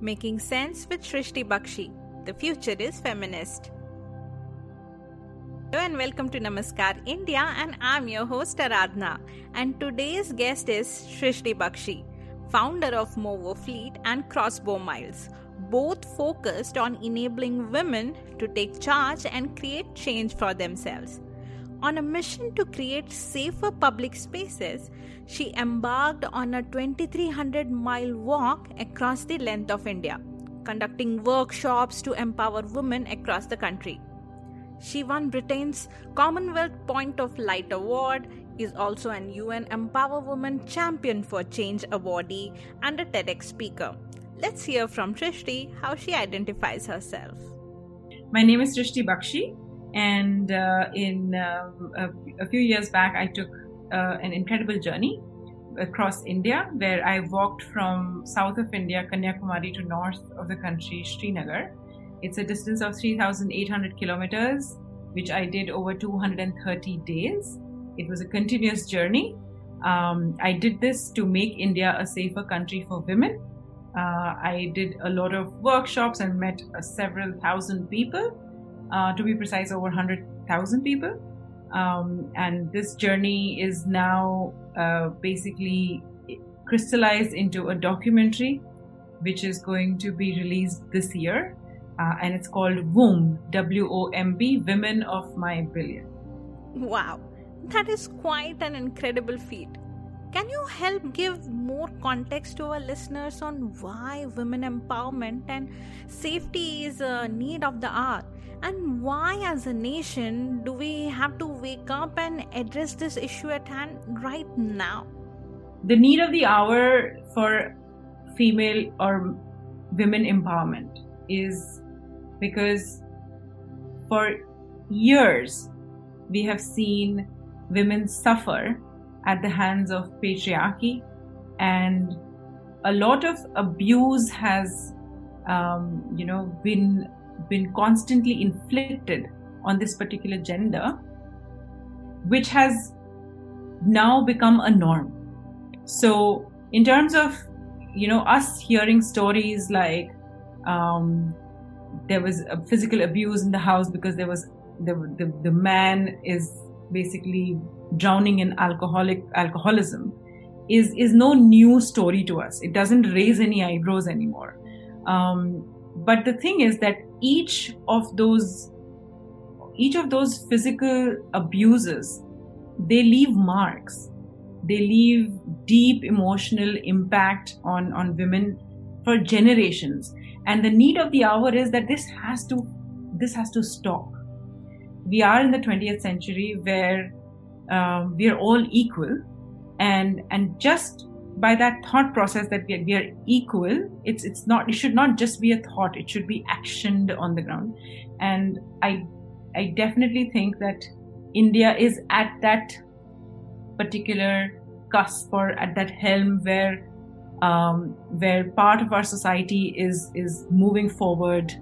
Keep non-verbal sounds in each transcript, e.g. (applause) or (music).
Making Sense with Shrishti Bakshi. The future is feminist. Hello and welcome to Namaskar India, and I'm your host Aradhna. And today's guest is Shrishti Bakshi, founder of Movo Fleet and Crossbow Miles, both focused on enabling women to take charge and create change for themselves. On a mission to create safer public spaces, she embarked on a 2300 mile walk across the length of India, conducting workshops to empower women across the country. She won Britain's Commonwealth Point of Light Award, is also an UN Empower Women Champion for Change awardee, and a TEDx speaker. Let's hear from Shrishti how she identifies herself. My name is Shrishti Bakshi, and uh, in uh, a, few years back, I took uh, an incredible journey across India, where I walked from south of India, Kanyakumari, to north of the country, Srinagar. It's a distance of 3,800 kilometers, which I did over 230 days. It was a continuous journey. Um, I did this to make India a safer country for women. Uh, I did a lot of workshops and met uh, several thousand people uh, to be precise, over 100,000 people. Um, and this journey is now uh, basically crystallized into a documentary which is going to be released this year. Uh, and it's called WOMB, W O M B, Women of My Billion. Wow, that is quite an incredible feat. Can you help give more context to our listeners on why women empowerment and safety is a need of the hour? And why, as a nation, do we have to wake up and address this issue at hand right now? The need of the hour for female or women empowerment is because for years we have seen women suffer at the hands of patriarchy. And a lot of abuse has um, you know been been constantly inflicted on this particular gender which has now become a norm. So in terms of you know us hearing stories like um, there was a physical abuse in the house because there was the, the, the man is basically drowning in alcoholic alcoholism is is no new story to us. It doesn't raise any eyebrows anymore. Um, but the thing is that each of those each of those physical abuses they leave marks they leave deep emotional impact on on women for generations and the need of the hour is that this has to this has to stop we are in the 20th century where um, we are all equal. And and just by that thought process that we are, we are equal it's it's not it should not just be a thought. It should be actioned on the ground. And i i definitely think that india is at that particular cusp or at that helm where um, where part of our society is is moving forward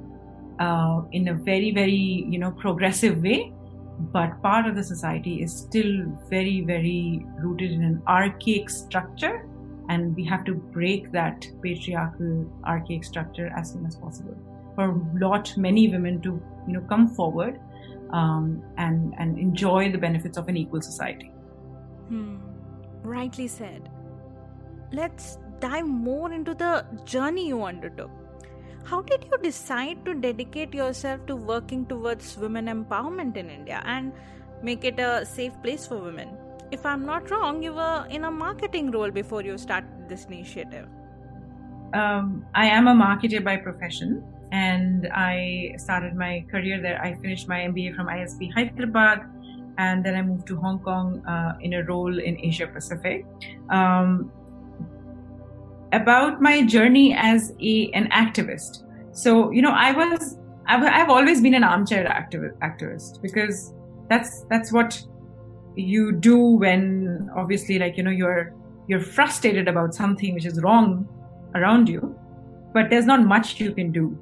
uh, in a very very you know progressive way but part of the society is still very, very rooted in an archaic structure. And we have to break that patriarchal, archaic structure as soon as possible for lot, many women to, you know, come forward um, and, and enjoy the benefits of an equal society. Hmm. Rightly said. Let's dive more into the journey you undertook. How did you decide to dedicate yourself to working towards women empowerment in India and make it a safe place for women? If I'm not wrong, you were in a marketing role before you started this initiative. Um, I am a marketer by profession, and I started my career there. I finished my MBA from ISB Hyderabad, and then I moved to Hong Kong uh, in a role in Asia Pacific. Um, about my journey as a an activist. So you know, I was I've, I've always been an armchair activist, activist because that's that's what you do when obviously like you know you're you're frustrated about something which is wrong around you, but there's not much you can do.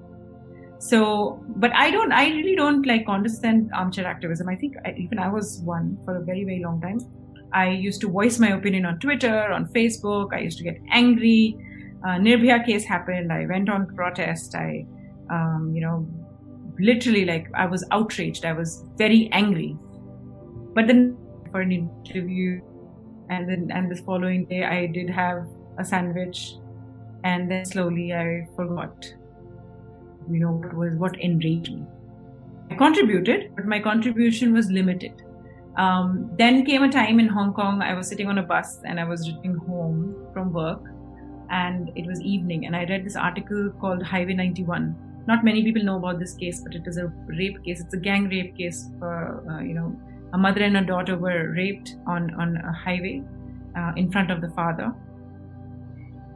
So, but I don't, I really don't like understand armchair activism. I think I, even I was one for a very, very long time. I used to voice my opinion on Twitter, on Facebook. I used to get angry. Uh, Nirbhaya case happened. I went on protest. I, um, you know, literally like I was outraged. I was very angry. But then for an interview, and then and the following day I did have a sandwich, and then slowly I forgot. You know what was what enraged me. I contributed, but my contribution was limited. Um, then came a time in Hong Kong, I was sitting on a bus and I was returning home from work, and it was evening, and I read this article called Highway 91. Not many people know about this case, but it is a rape case. It's a gang rape case. For, uh, you know, a mother and a daughter were raped on on a highway uh, in front of the father,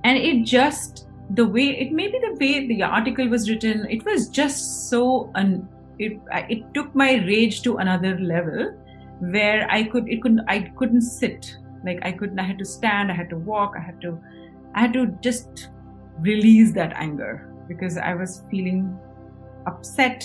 and it just the way it maybe the way the article was written, it was just so un. It it took my rage to another level where I could it couldn't I couldn't sit. Like I couldn't I had to stand I had to walk I had to I had to just release that anger because I was feeling upset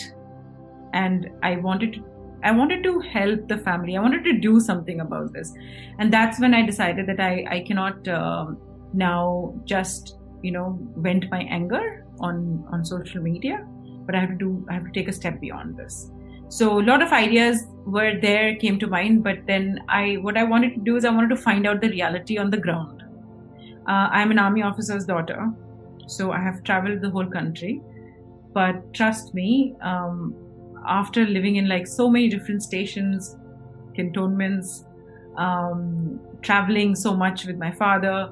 and I wanted to I wanted to help the family. I wanted to do something about this. And that's when I decided that I I cannot um, now just you know vent my anger on on social media but I have to do I have to take a step beyond this so a lot of ideas were there came to mind but then i what i wanted to do is i wanted to find out the reality on the ground. Uh, i'm an army officer's daughter so i have traveled the whole country. But trust me um, after living in like so many different stations cantonments um, traveling so much with my father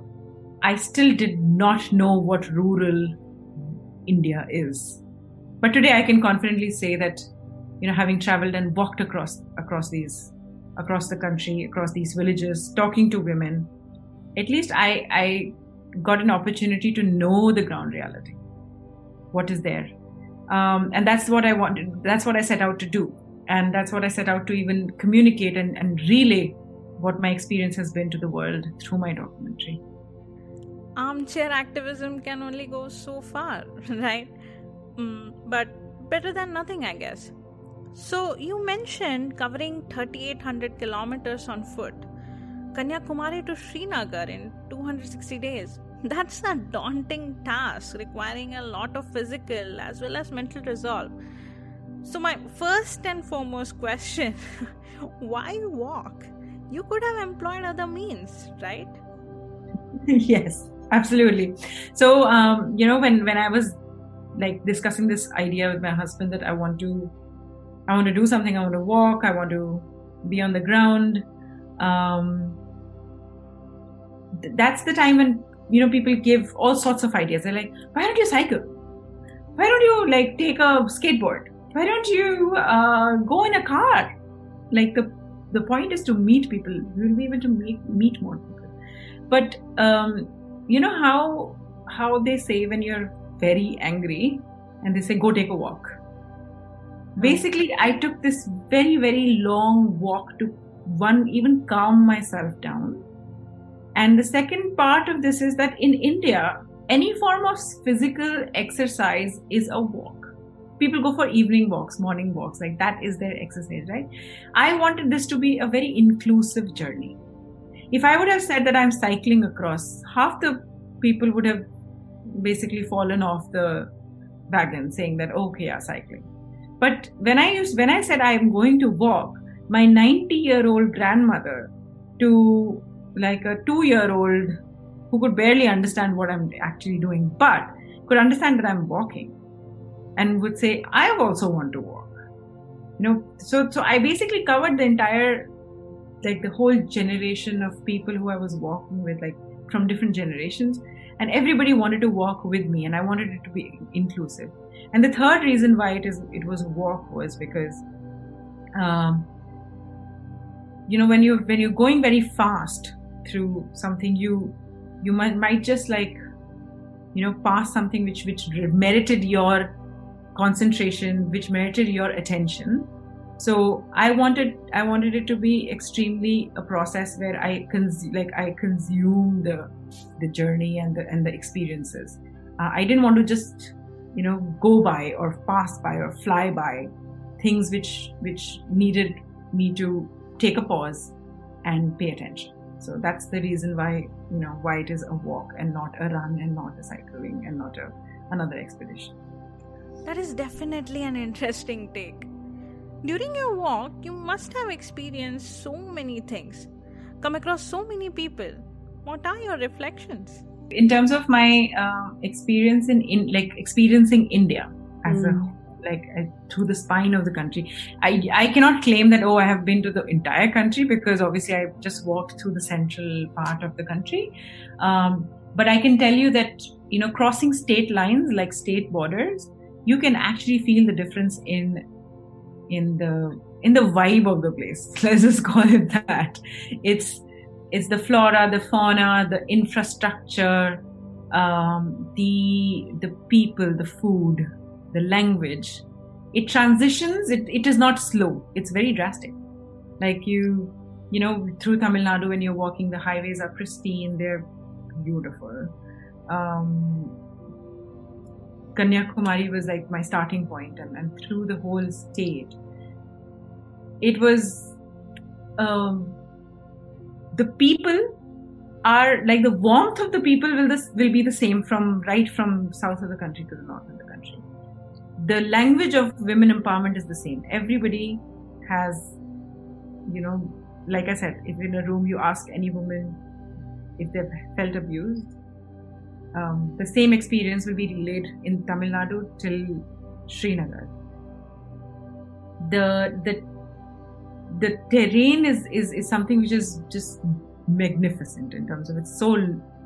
i still did not know what rural india is. But today i can confidently say that you know having traveled and walked across across these across the country across these villages talking to women at least i i got an opportunity to know the ground reality what is there. Um, and that's what i wanted that's what i set out to do. And that's what i set out to even communicate and, and relay what my experience has been to the world through my documentary. Armchair activism can only go so far (laughs) right? Mm, but better than nothing i guess so, you mentioned covering 3800 kilometers on foot, Kanyakumari to Srinagar in 260 days. (laughs) That's a daunting task requiring a lot of physical as well as mental resolve. So, my first and foremost question (laughs) why walk? You could have employed other means, right? (laughs) yes, absolutely. So, um, you know, when, when I was like discussing this idea with my husband that I want to I want to do something. I want to walk. I want to be on the ground. Um, th- that's the time when you know people give all sorts of ideas. They're like, why don't you cycle? Why don't you like take a skateboard? Why don't you uh, go in a car? Like the the point is to meet people. You'll be able to meet meet more people. But um, you know how how they say when you're very angry and they say go take a walk Hmm. basically i took this very very long walk to one even calm myself down. And the second part of this is that in india any form of physical exercise is a walk. People go for evening walks morning walks like that is their exercise right? I wanted this to be a very inclusive journey. If i would have said that i'm cycling across half the people would have basically fallen off the wagon saying that okay yeah cycling but when I used, when I said I am going to walk, my 90 year old grandmother to like a two year old who could barely understand what I'm actually doing, but could understand that I'm walking and would say, I also want to walk. You know, so so I basically covered the entire like the whole generation of people who I was walking with, like from different generations, and everybody wanted to walk with me, and I wanted it to be inclusive. And the third reason why it is it was walk was because, um, you know, when you when you're going very fast through something, you you might might just like, you know, pass something which which merited your concentration, which merited your attention so i wanted i wanted it to be extremely a process where i cons- like i consume the the journey and the and the experiences. Uh, i didn't want to just you know go by or pass by or fly by things which which needed me to take a pause and pay attention. So that's the reason why you know why it is a walk and not a run and not a cycling and not a another expedition. That is definitely an interesting take during your walk, you must have experienced so many things, come across so many people. What are your reflections? In terms of my uh, experience in, in like experiencing India as mm. a like uh, through the spine of the country. I, I cannot claim that, oh, I have been to the entire country because obviously I just walked through the central part of the country. Um, but I can tell you that, you know, crossing state lines like state borders, you can actually feel the difference in in the in the vibe of the place. (laughs) Let's just call it that. It's it's the flora the fauna the infrastructure um, the the people the food the language. It transitions it, it is not slow. It's very drastic. Like you you know through tamil nadu when you're walking the highways are pristine they're beautiful. Um, Kanyakumari was like my starting point, and, and through the whole state, it was um, the people are like the warmth of the people will this will be the same from right from south of the country to the north of the country. The language of women empowerment is the same. Everybody has, you know, like I said, if in a room you ask any woman if they've felt abused, um, the same experience will be relayed in Tamil Nadu till Srinagar. The the the terrain is, is is something which is just magnificent in terms of it's so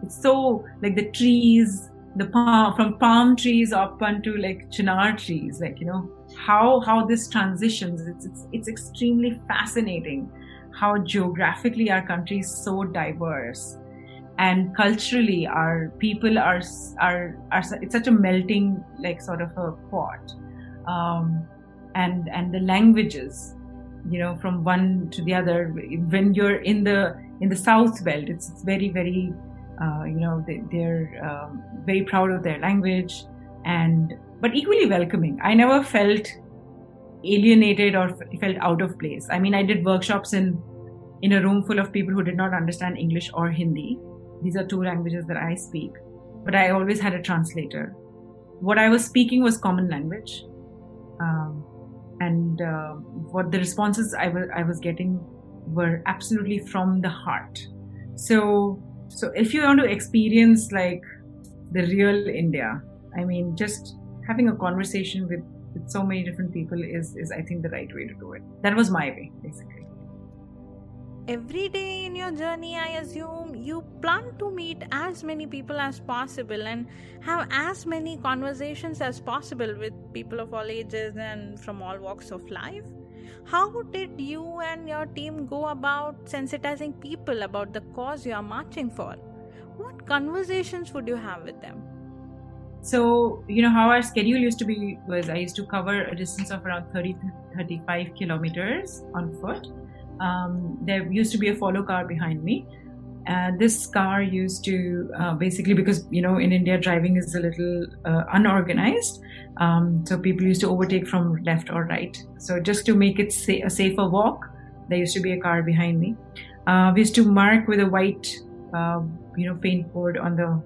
it's so like the trees the palm from palm trees up onto like chinar trees like you know how how this transitions it's it's, it's extremely fascinating how geographically our country is so diverse and culturally our people are are are it's such a melting like sort of a pot. Um, and and the languages you know from one to the other when you're in the in the south belt it's, it's very very uh, you know they, are um, very proud of their language and but equally welcoming. I never felt alienated or felt out of place. I mean i did workshops in in a room full of people who did not understand english or hindi these are two languages that I speak, but I always had a translator. What I was speaking was common language. Um, and uh, what the responses I was, I was getting were absolutely from the heart. So, so if you want to experience like the real India, I mean, just having a conversation with, with so many different people is, is, I think, the right way to do it. That was my way, basically every day in your journey, I assume you plan to meet as many people as possible and have as many conversations as possible with people of all ages and from all walks of life. How did you and your team go about sensitizing people about the cause you are marching for? What conversations would you have with them? So, you know, how our schedule used to be was I used to cover a distance of around 30 35 kilometers on foot um, there used to be a follow car behind me. And this car used to uh, basically because you know in India driving is a little uh, unorganized, um, so people used to overtake from left or right. So just to make it sa- a safer walk, there used to be a car behind me. Uh, we used to mark with a white, uh, you know, paint board on the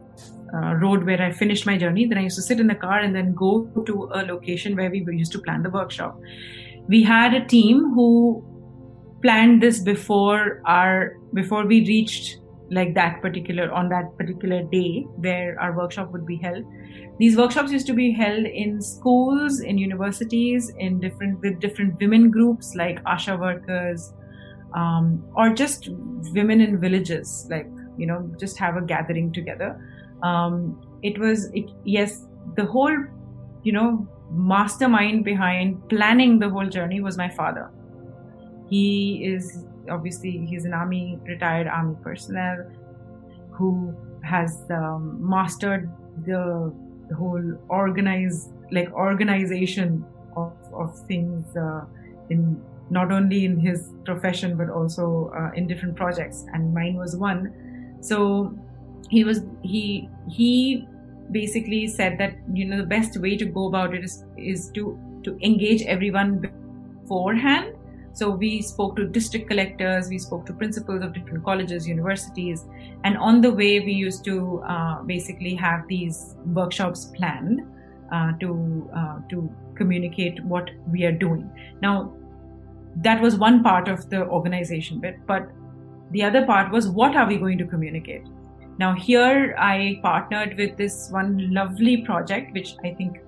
uh, road where I finished my journey. Then I used to sit in the car and then go to a location where we used to plan the workshop. We had a team who planned this before our before we reached like that particular on that particular day where our workshop would be held. These workshops used to be held in schools in universities in different with different women groups like asha workers um, or just women in villages like you know just have a gathering together. Um, it was it, yes the whole you know mastermind behind planning the whole journey was my father he is obviously he's an army retired army personnel who has um, mastered the, the whole organize like organization of, of things uh, in not only in his profession but also uh, in different projects and mine was one. So he was he he basically said that you know the best way to go about it is is to to engage everyone beforehand so we spoke to district collectors, we spoke to principals of different colleges, universities, and on the way we used to uh, basically have these workshops planned uh, to uh, to communicate what we are doing. Now, that was one part of the organization bit, but the other part was what are we going to communicate? Now here I partnered with this one lovely project, which I think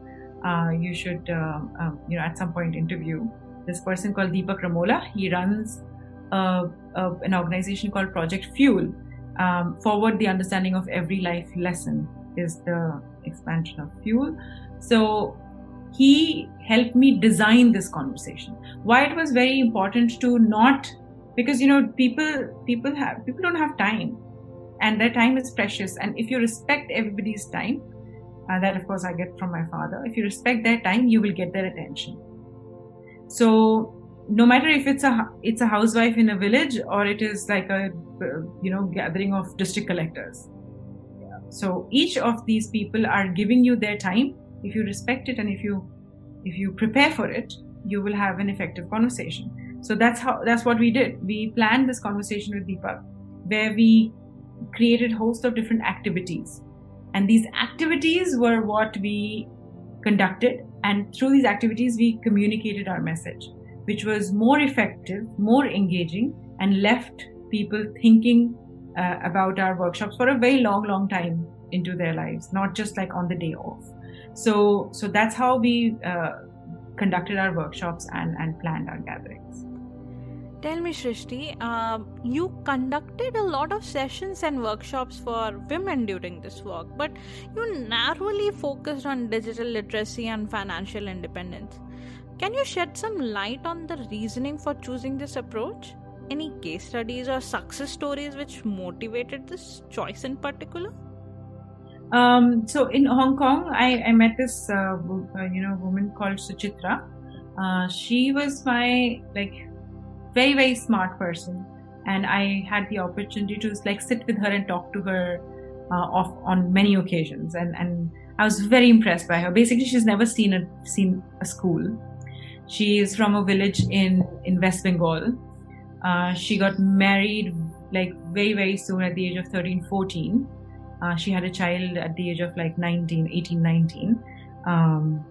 uh, you should uh, um, you know at some point interview this person called Deepak Ramola. He runs an organization called Project Fuel. Um, forward the understanding of every life lesson is the expansion of Fuel. So he helped me design this conversation. Why it was very important to not because you know people people have people don't have time and their time is precious and if you respect everybody's time uh, that of course i get from my father if you respect their time you will get their attention so no matter if it's a it's a housewife in a village or it is like a uh, you know gathering of district collectors. So each of these people are giving you their time. If you respect it and if you if you prepare for it you will have an effective conversation. So that's how that's what we did. We planned this conversation with deepak where we created host of different activities. And these activities were what we conducted and through these activities, we communicated our message, which was more effective, more engaging, and left people thinking uh, about our workshops for a very long, long time into their lives, not just like on the day off. So, so that's how we uh, conducted our workshops and, and planned our gatherings. Tell me, Shrishti, uh, you conducted a lot of sessions and workshops for women during this work, but you narrowly focused on digital literacy and financial independence. Can you shed some light on the reasoning for choosing this approach? Any case studies or success stories which motivated this choice in particular? Um, so in Hong Kong, I, I met this uh, uh you know woman called Suchitra. Uh, she was my like very very smart person. And i had the opportunity to like sit with her and talk to her uh, off on many occasions. And and i was very impressed by her. Basically she's never seen a seen a school. She is from a village in in west bengal. Uh, she got married like very very soon at the age of 13 14 uh, she had a child at the age of like 19 18 19 um,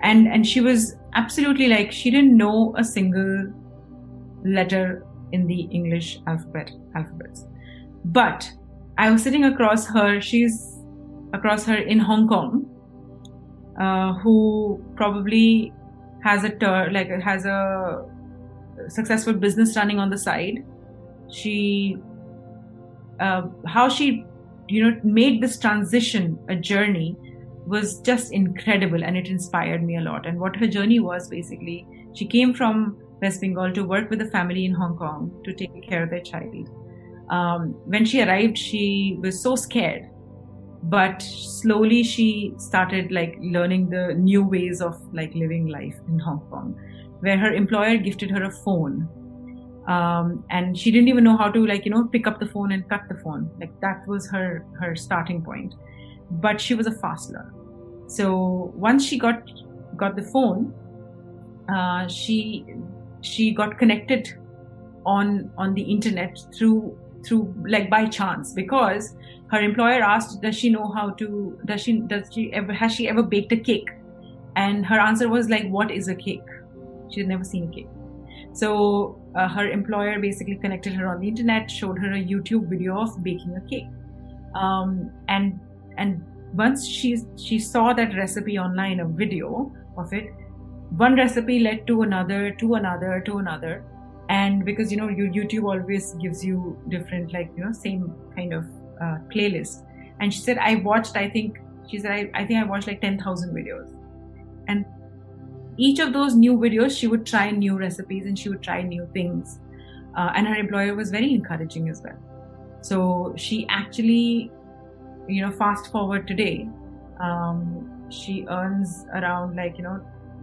and and she was absolutely like she didn't know a single letter in the English alphabet alphabets. But I was sitting across her. She's across her in Hong Kong, uh, who probably has a ter- like has a successful business running on the side. She, uh, how she, you know, made this transition a journey was just incredible, and it inspired me a lot. And what her journey was basically, she came from West Bengal to work with a family in Hong Kong to take care of their child. Um, when she arrived, she was so scared, but slowly she started like learning the new ways of like living life in Hong Kong, where her employer gifted her a phone. Um, and she didn't even know how to like you know pick up the phone and cut the phone like that was her her starting point but she was a fast learner so once she got got the phone uh, she she got connected on on the internet through through like by chance because her employer asked does she know how to does she does she ever has she ever baked a cake? And her answer was like what is a cake? She had never seen a cake. So uh, her employer basically connected her on the internet, showed her a YouTube video of baking a cake, um, and and once she she saw that recipe online, a video of it, one recipe led to another, to another, to another, and because you know your YouTube always gives you different like you know same kind of uh, playlist, and she said I watched I think she said I, I think I watched like ten thousand videos, and each of those new videos she would try new recipes and she would try new things. Uh, and her employer was very encouraging as well. So she actually you know fast forward today um, she earns around like you know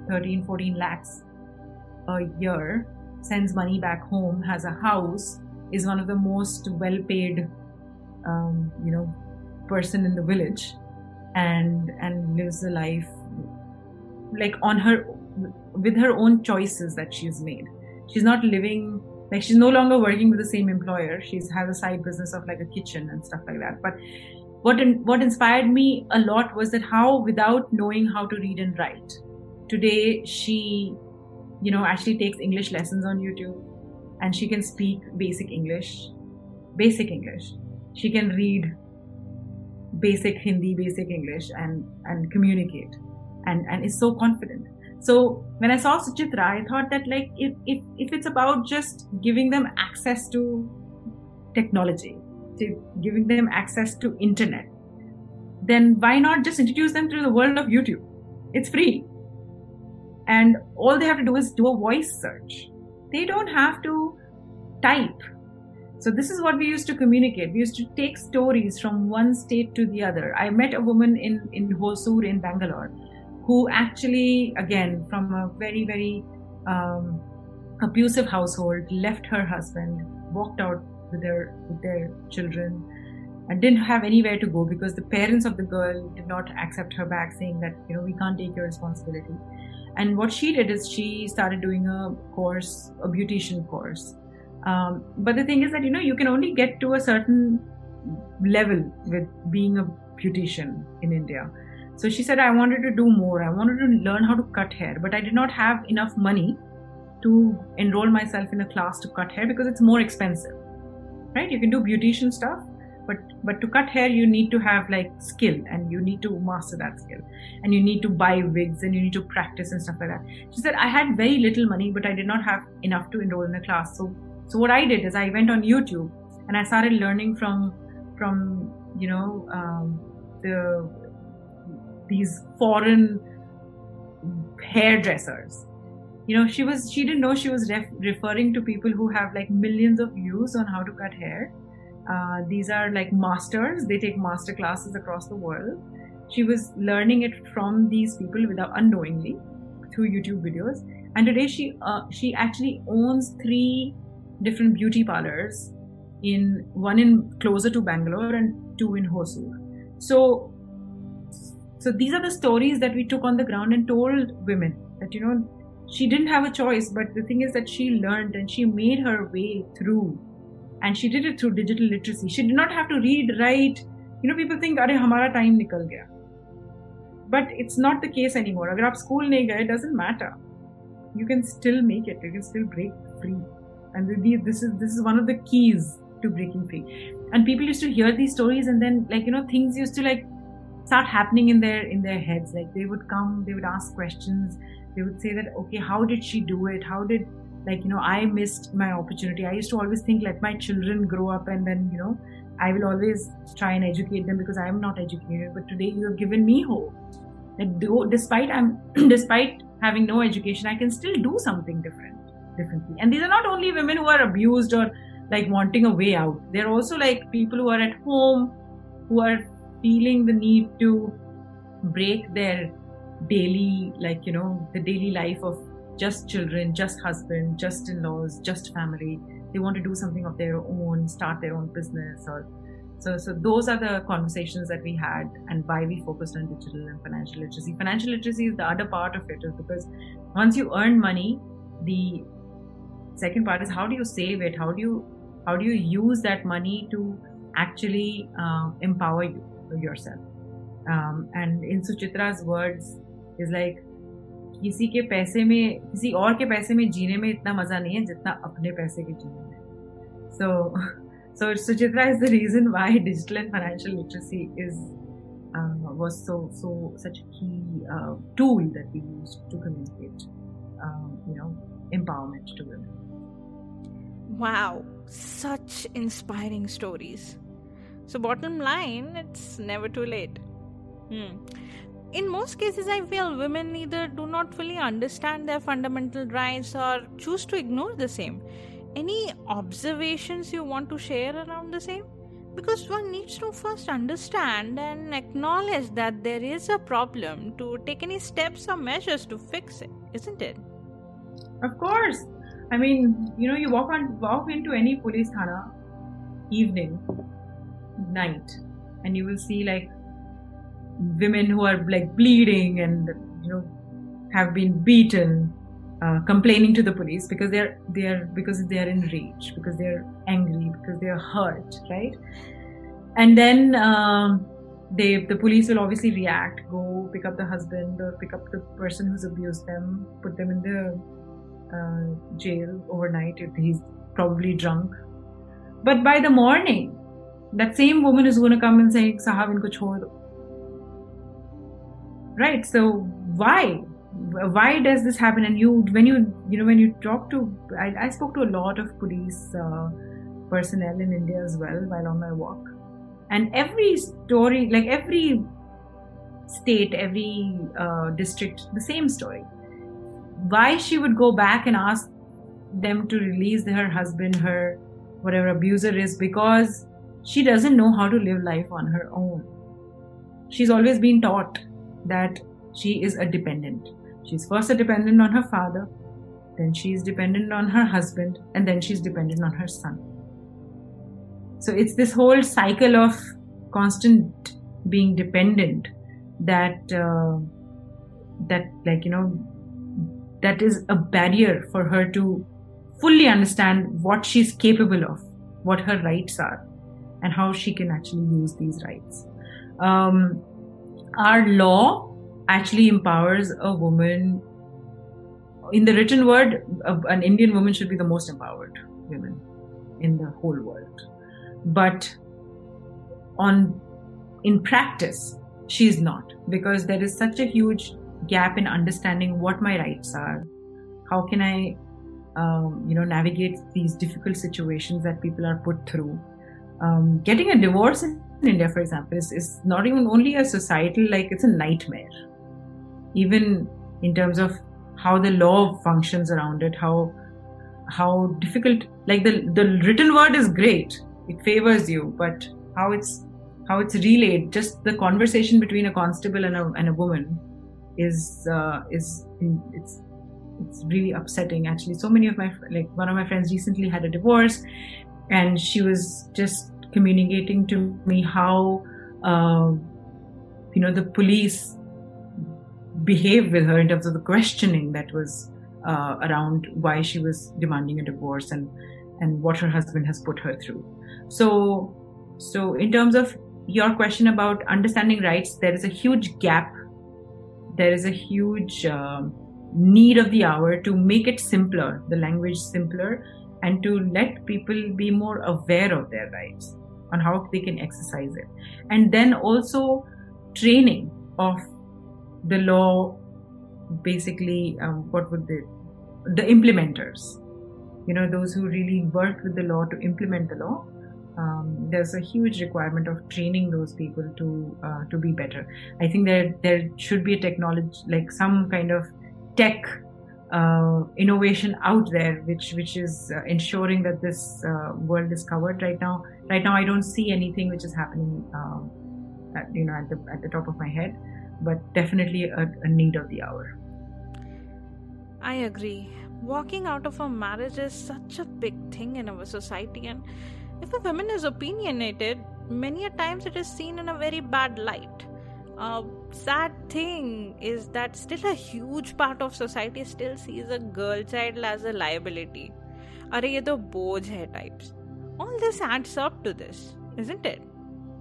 13 14 lakhs a year sends money back home has a house is one of the most well paid um, you know person in the village and and lives a life like on her with her own choices that she's made. She's not living like she's no longer working with the same employer. She's has a side business of like a kitchen and stuff like that. But what in, what inspired me a lot was that how without knowing how to read and write, today she, you know, actually takes English lessons on YouTube, and she can speak basic English, basic English. She can read basic Hindi, basic English, and and communicate, and and is so confident so when I saw Suchitra, I thought that like if, if, if it's about just giving them access to technology, to giving them access to internet, then why not just introduce them to the world of YouTube? It's free. And all they have to do is do a voice search. They don't have to type. So this is what we used to communicate. We used to take stories from one state to the other. I met a woman in, in Hosur in Bangalore who actually, again, from a very, very um, abusive household, left her husband, walked out with their with their children, and didn't have anywhere to go because the parents of the girl did not accept her back, saying that you know we can't take your responsibility. And what she did is she started doing a course, a beautician course. Um, but the thing is that you know you can only get to a certain level with being a beautician in India. So she said, I wanted to do more. I wanted to learn how to cut hair, but I did not have enough money to enroll myself in a class to cut hair because it's more expensive. Right? You can do beautician stuff, but but to cut hair you need to have like skill and you need to master that skill and you need to buy wigs and you need to practice and stuff like that. She said, I had very little money, but I did not have enough to enroll in a class. So so what I did is I went on YouTube and I started learning from from you know um, the these foreign hairdressers you know she was she didn't know she was ref- referring to people who have like millions of views on how to cut hair uh, these are like masters. They take master classes across the world. She was learning it from these people without unknowingly through youtube videos. And today she uh, she actually owns three different beauty parlors in one in closer to bangalore and two in hosur. So so these are the stories that we took on the ground and told women that, you know, she didn't have a choice, but the thing is that she learned and she made her way through. And she did it through digital literacy. She did not have to read, write. You know, people think, Are hamara time nikal gaya. But it's not the case anymore. Agar aap school gaye, it doesn't matter. You can still make it. You can still break free. And this is this is one of the keys to breaking free. And people used to hear these stories and then like, you know, things used to like start happening in their in their heads like they would come they would ask questions they would say that okay how did she do it how did like you know i missed my opportunity. I used to always think let my children grow up and then you know i will always try and educate them because i'm not educated but today you have given me hope that despite i'm (clears throat) despite having no education i can still do something different differently. And these are not only women who are abused or like wanting a way out. They're also like people who are at home who are feeling the need to break their daily like you know the daily life of just children just husband just in-laws just family. They want to do something of their own start their own business or so so those are the conversations that we had and why we focused on digital and financial literacy. Financial literacy is the other part of it is because once you earn money the second part is how do you save it? How do you how do you use that money to actually uh, empower you yourself. Um, and in Suchitra's words, is like किसी के पैसे में किसी और के पैसे में जीने में इतना मज़ा नहीं है जितना अपने पैसे के जीने में so so Suchitra is the reason why digital and financial literacy is was so so such key tool that we use to communicate you know empowerment to women Wow, such inspiring stories. So, bottom line, it's never too late. Hmm. In most cases, I feel women either do not fully understand their fundamental rights or choose to ignore the same. Any observations you want to share around the same? Because one needs to first understand and acknowledge that there is a problem to take any steps or measures to fix it, isn't it? Of course. I mean, you know, you walk on walk into any police thana evening, night, and you will see like women who are like bleeding and you know have been beaten uh, complaining to the police because they're they're because they are in rage because they're angry because they're hurt right? And then um, they the police will obviously react go pick up the husband or pick up the person who's abused them put them in the uh, jail overnight if he's probably drunk. But by the morning that same woman is going to come and say sahab inko chhod right so why? Why does this happen? And you when you you know when you talk to i, I spoke to a lot of police uh, personnel in india as well while on my walk. And every story like every state every uh, district the same story. Why she would go back and ask them to release her husband her whatever abuser is because she doesn't know how to live life on her own. She's always been taught that she is a dependent. She's first a dependent on her father, then she's dependent on her husband, and then she's dependent on her son. So it's this whole cycle of constant being dependent that uh, that like you know that is a barrier for her to fully understand what she's capable of, what her rights are, and how she can actually use these rights. Um, our law actually empowers a woman. In the written word, an Indian woman should be the most empowered woman in the whole world. But on in practice, she is not because there is such a huge gap in understanding what my rights are. How can I, um, you know, navigate these difficult situations that people are put through? Um, getting a divorce in India, for example, is, is not even only a societal, like it's a nightmare. Even in terms of how the law functions around it, how how difficult like the the written word is great, it favors you, but how it's how it's relayed, just the conversation between a constable and a and a woman is uh, is it's it's really upsetting actually so many of my like one of my friends recently had a divorce and she was just communicating to me how uh, you know the police behaved with her in terms of the questioning that was uh, around why she was demanding a divorce and and what her husband has put her through. So so in terms of your question about understanding rights there is a huge gap. There is a huge uh, need of the hour to make it simpler the language simpler and to let people be more aware of their rights on how they can exercise it. And then also training of the law basically um, what would they the implementers. You know those who really work with the law to implement the law. Um, there's a huge requirement of training those people to uh, to be better. I think there there should be a technology like some kind of tech uh, innovation out there which which is uh, ensuring that this uh, world is covered right now right now i don't see anything which is happening um, at, you know at the at the top of my head but definitely a, a need of the hour i agree walking out of a marriage is such a big thing in our society and if a woman is opinionated many a times it is seen in a very bad light uh, sad thing is that still a huge part of society still sees a girl child as a liability अरे ये तो बोझ है types all this adds up to this, isn't it?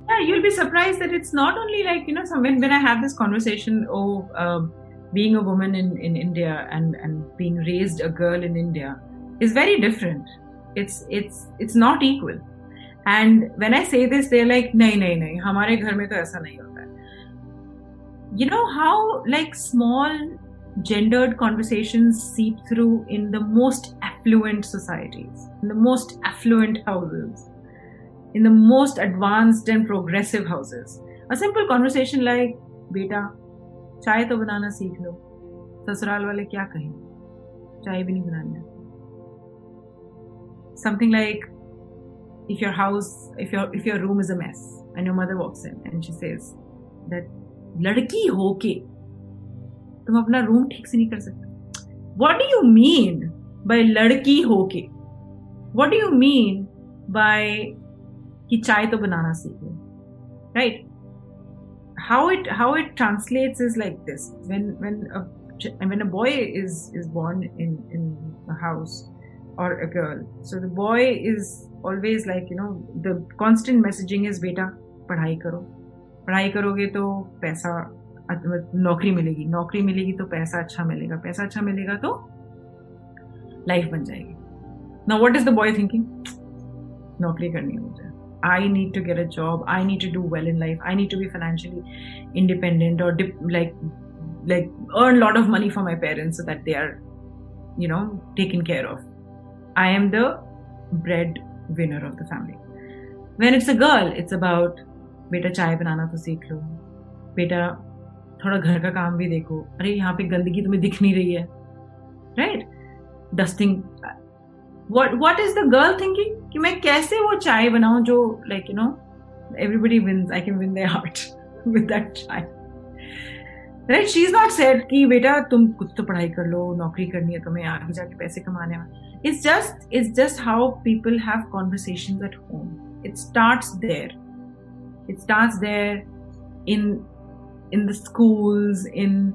Yeah, you'll be surprised that it's not only like, you know, when, when I have this conversation, oh, uh, being a woman in, in India and, and being raised a girl in India is very different. It's, it's, it's not equal. And when I say this, they're like, nahi, nahi, nahi, hamare ghar mein to aisa nahi hota. You know how like small gendered conversations seep through in the most affluent societies, in the most affluent houses, in the most advanced and progressive houses. A simple conversation like, "Beta, चाय तो बनाना सीख लो ससुराल वाले क्या कहें चाय भी नहीं बनानी something like if your house if your if your room is a mess and your mother walks in and she says that लड़की हो के तुम अपना रूम ठीक से नहीं कर सकते what do you mean by लड़की हो के what do you mean by कि चाय तो बनाना सीख लो right how it how it translates is like this when when a when a boy is is born in in a house or a girl so the boy is always like you know the constant messaging is beta पढ़ाई करो पढ़ाई करोगे तो पैसा नौकरी मिलेगी। नौकरी मिलेगी तो पैसा अच्छा मिलेगा। पैसा अच्छा मिलेगा तो लाइफ बन जाएगी। ना what is the boy thinking नौकरी करनी है मुझे I need to get a job I need to do well in life I need to be financially independent और like like earn lot of money for my parents that they are you know taken care of I am the breadwinner of the family when it's a girl it's about बेटा चाय बनाना तो सीख लो। बेटा थोड़ा घर का काम भी देखो। अरे, यहाँ पे गंदगी तुम्हें दिख नहीं रही है। Right dusting what what is the girl thinking कि मैं कैसे वो चाय बनाऊँ जो like you know everybody wins I can win their heart with that chai. Right she is not said कि, बेटा, तुम कुछ तो पढ़ाई कर लो, नौकरी करनी है तुम्हें आगे जाके पैसे कमाने हैं। It's just it's just how people have conversation at home it start there it start there in in the schools in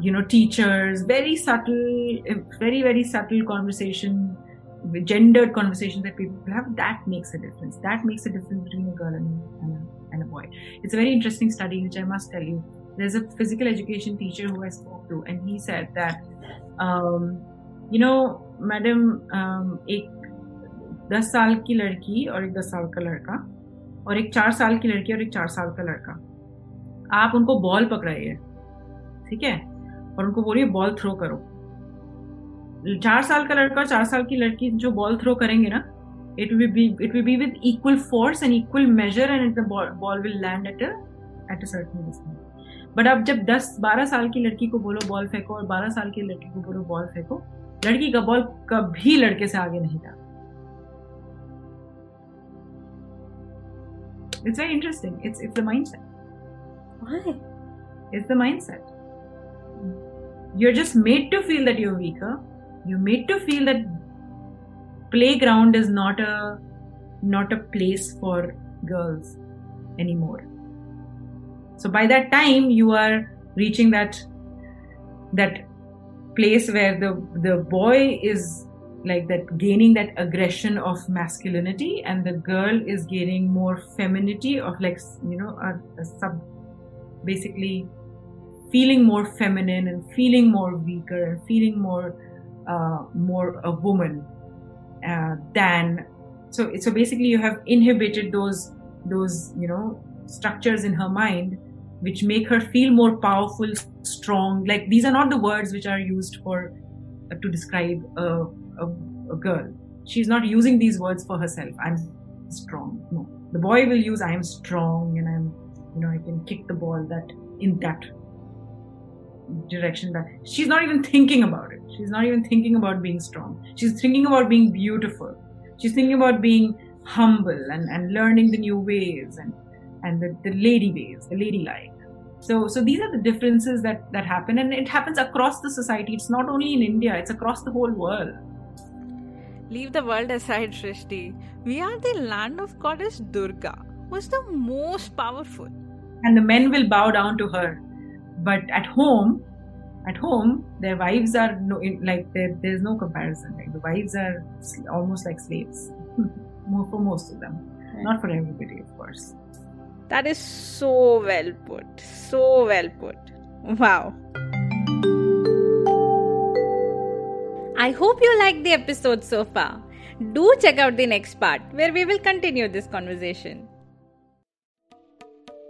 you know teachers very subtle very very subtle conversation gendered conversations that people have, that makes a difference. That makes a difference between a girl and, and, a, and a boy. It's a very interesting study, which I must tell you. There's a physical education teacher who I spoke to, and he said that, um, you know, madam, um, एक दस साल की लड़की और एक दस साल का लड़का और एक चार साल की लड़की और एक चार साल का लड़का आप उनको बॉल पकड़ाइए, ठीक है और उनको बोलिए बॉल थ्रो करो चार साल का लड़का चार साल की लड़की जो बॉल थ्रो करेंगे ना it will be it will be with equal force and equal measure and ball will land at at a certain distance but अब जब 10 12 साल की लड़की को बोलो बॉल फेंको और 12 साल की लड़की को बोलो बॉल फेंको, लड़की का बॉल कभी लड़के से आगे नहीं था It's very interesting. It's it's the mindset. Why? It's the mindset. You're just made to feel that you're weaker you're made to feel that playground is not a not a place for girls anymore so by that time you are reaching that that place where the the boy is like that gaining that aggression of masculinity and the girl is gaining more femininity of like you know a, a sub basically feeling more feminine and feeling more weaker and feeling more uh, more a woman uh, than so so basically you have inhibited those those you know structures in her mind which make her feel more powerful strong like these are not the words which are used for uh, to describe a, a, a girl. She's not using these words for herself. I'm strong. No. The boy will use i am strong and i'm you know i can kick the ball that in that direction that she's not even thinking about it. She's not even thinking about being strong. She's thinking about being beautiful. She's thinking about being humble and, and learning the new ways and, and the, the lady ways, the lady ladylike. So, so these are the differences that, that happen and it happens across the society. It's not only in India, it's across the whole world. Leave the world aside, Shrishti. We are the land of goddess Durga, who's the most powerful and the men will bow down to her. But at home at home their wives are no, like there, there's no comparison like the wives are almost like slaves. (laughs) For most of them. Right. not for everybody of course. That is so well put. So well put. Wow. I hope you liked the episode so far. Do check out the next part where we will continue this conversation.